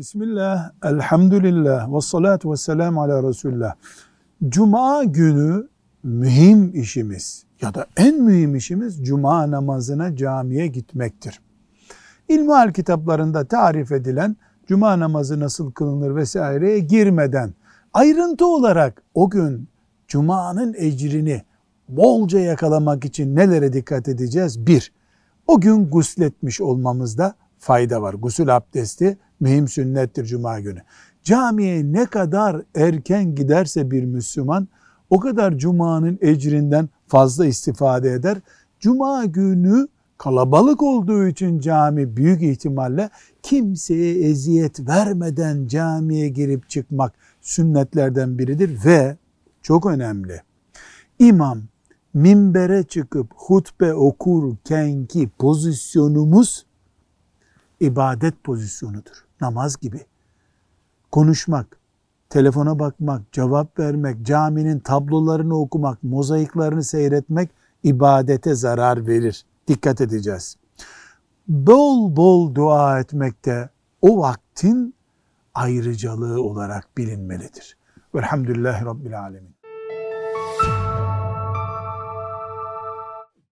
Bismillah, elhamdülillah, ve salatu ve selamu ala Resulullah. Cuma günü mühim işimiz ya da en mühim işimiz cuma namazına camiye gitmektir. İlmihal kitaplarında tarif edilen cuma namazı nasıl kılınır vesaireye girmeden ayrıntı olarak o gün cumanın ecrini bolca yakalamak için nelere dikkat edeceğiz? Bir, o gün gusletmiş olmamızda fayda var. Gusül abdesti mühim sünnettir cuma günü. Camiye ne kadar erken giderse bir Müslüman o kadar cumanın ecrinden fazla istifade eder. Cuma günü kalabalık olduğu için cami büyük ihtimalle kimseye eziyet vermeden camiye girip çıkmak sünnetlerden biridir ve çok önemli. İmam minbere çıkıp hutbe okurkenki pozisyonumuz ibadet pozisyonudur. Namaz gibi. Konuşmak, telefona bakmak, cevap vermek, caminin tablolarını okumak, mozaiklerini seyretmek ibadete zarar verir. Dikkat edeceğiz. Bol bol dua etmek de o vaktin ayrıcalığı olarak bilinmelidir. Velhamdülillahi Rabbil Alemin.